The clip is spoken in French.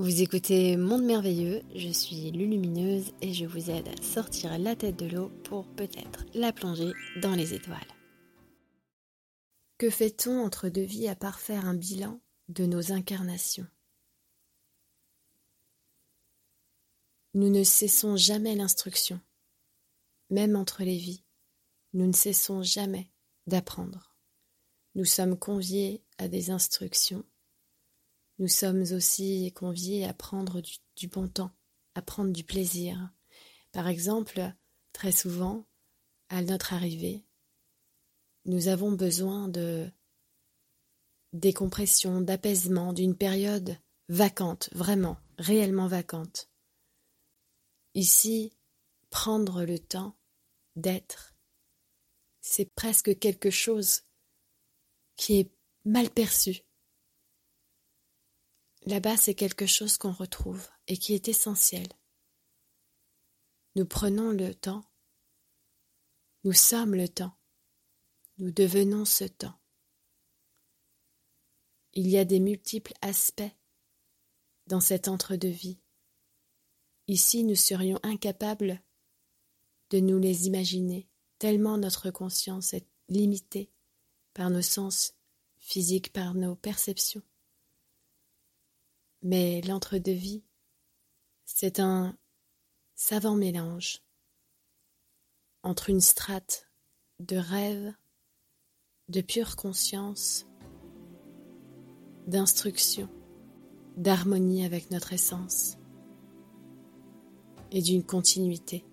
Vous écoutez Monde Merveilleux, je suis Lulumineuse et je vous aide à sortir la tête de l'eau pour peut-être la plonger dans les étoiles. Que fait-on entre deux vies à part faire un bilan de nos incarnations? Nous ne cessons jamais l'instruction, même entre les vies, nous ne cessons jamais d'apprendre. Nous sommes conviés à des instructions nous sommes aussi conviés à prendre du, bon temps, à prendre du plaisir. Par exemple, très souvent, à notre arrivée, nous avons besoin de décompression, d'apaisement, d'une période vacante, vraiment, réellement vacante. Ici, prendre le temps d'être, c'est presque quelque chose qui est mal perçu. Là-bas, c'est quelque chose qu'on retrouve et qui est essentiel. Nous prenons le temps, nous sommes le temps, nous devenons ce temps. Il y a des multiples aspects dans cette entre-deux-vie. Ici, nous serions incapables de nous les imaginer, tellement notre conscience est limitée par nos sens physiques, par nos perceptions. Mais l'entre-deux-vie, c'est un savant mélange entre une strate de rêve, de pure conscience, d'instruction, d'harmonie avec notre essence et d'une continuité.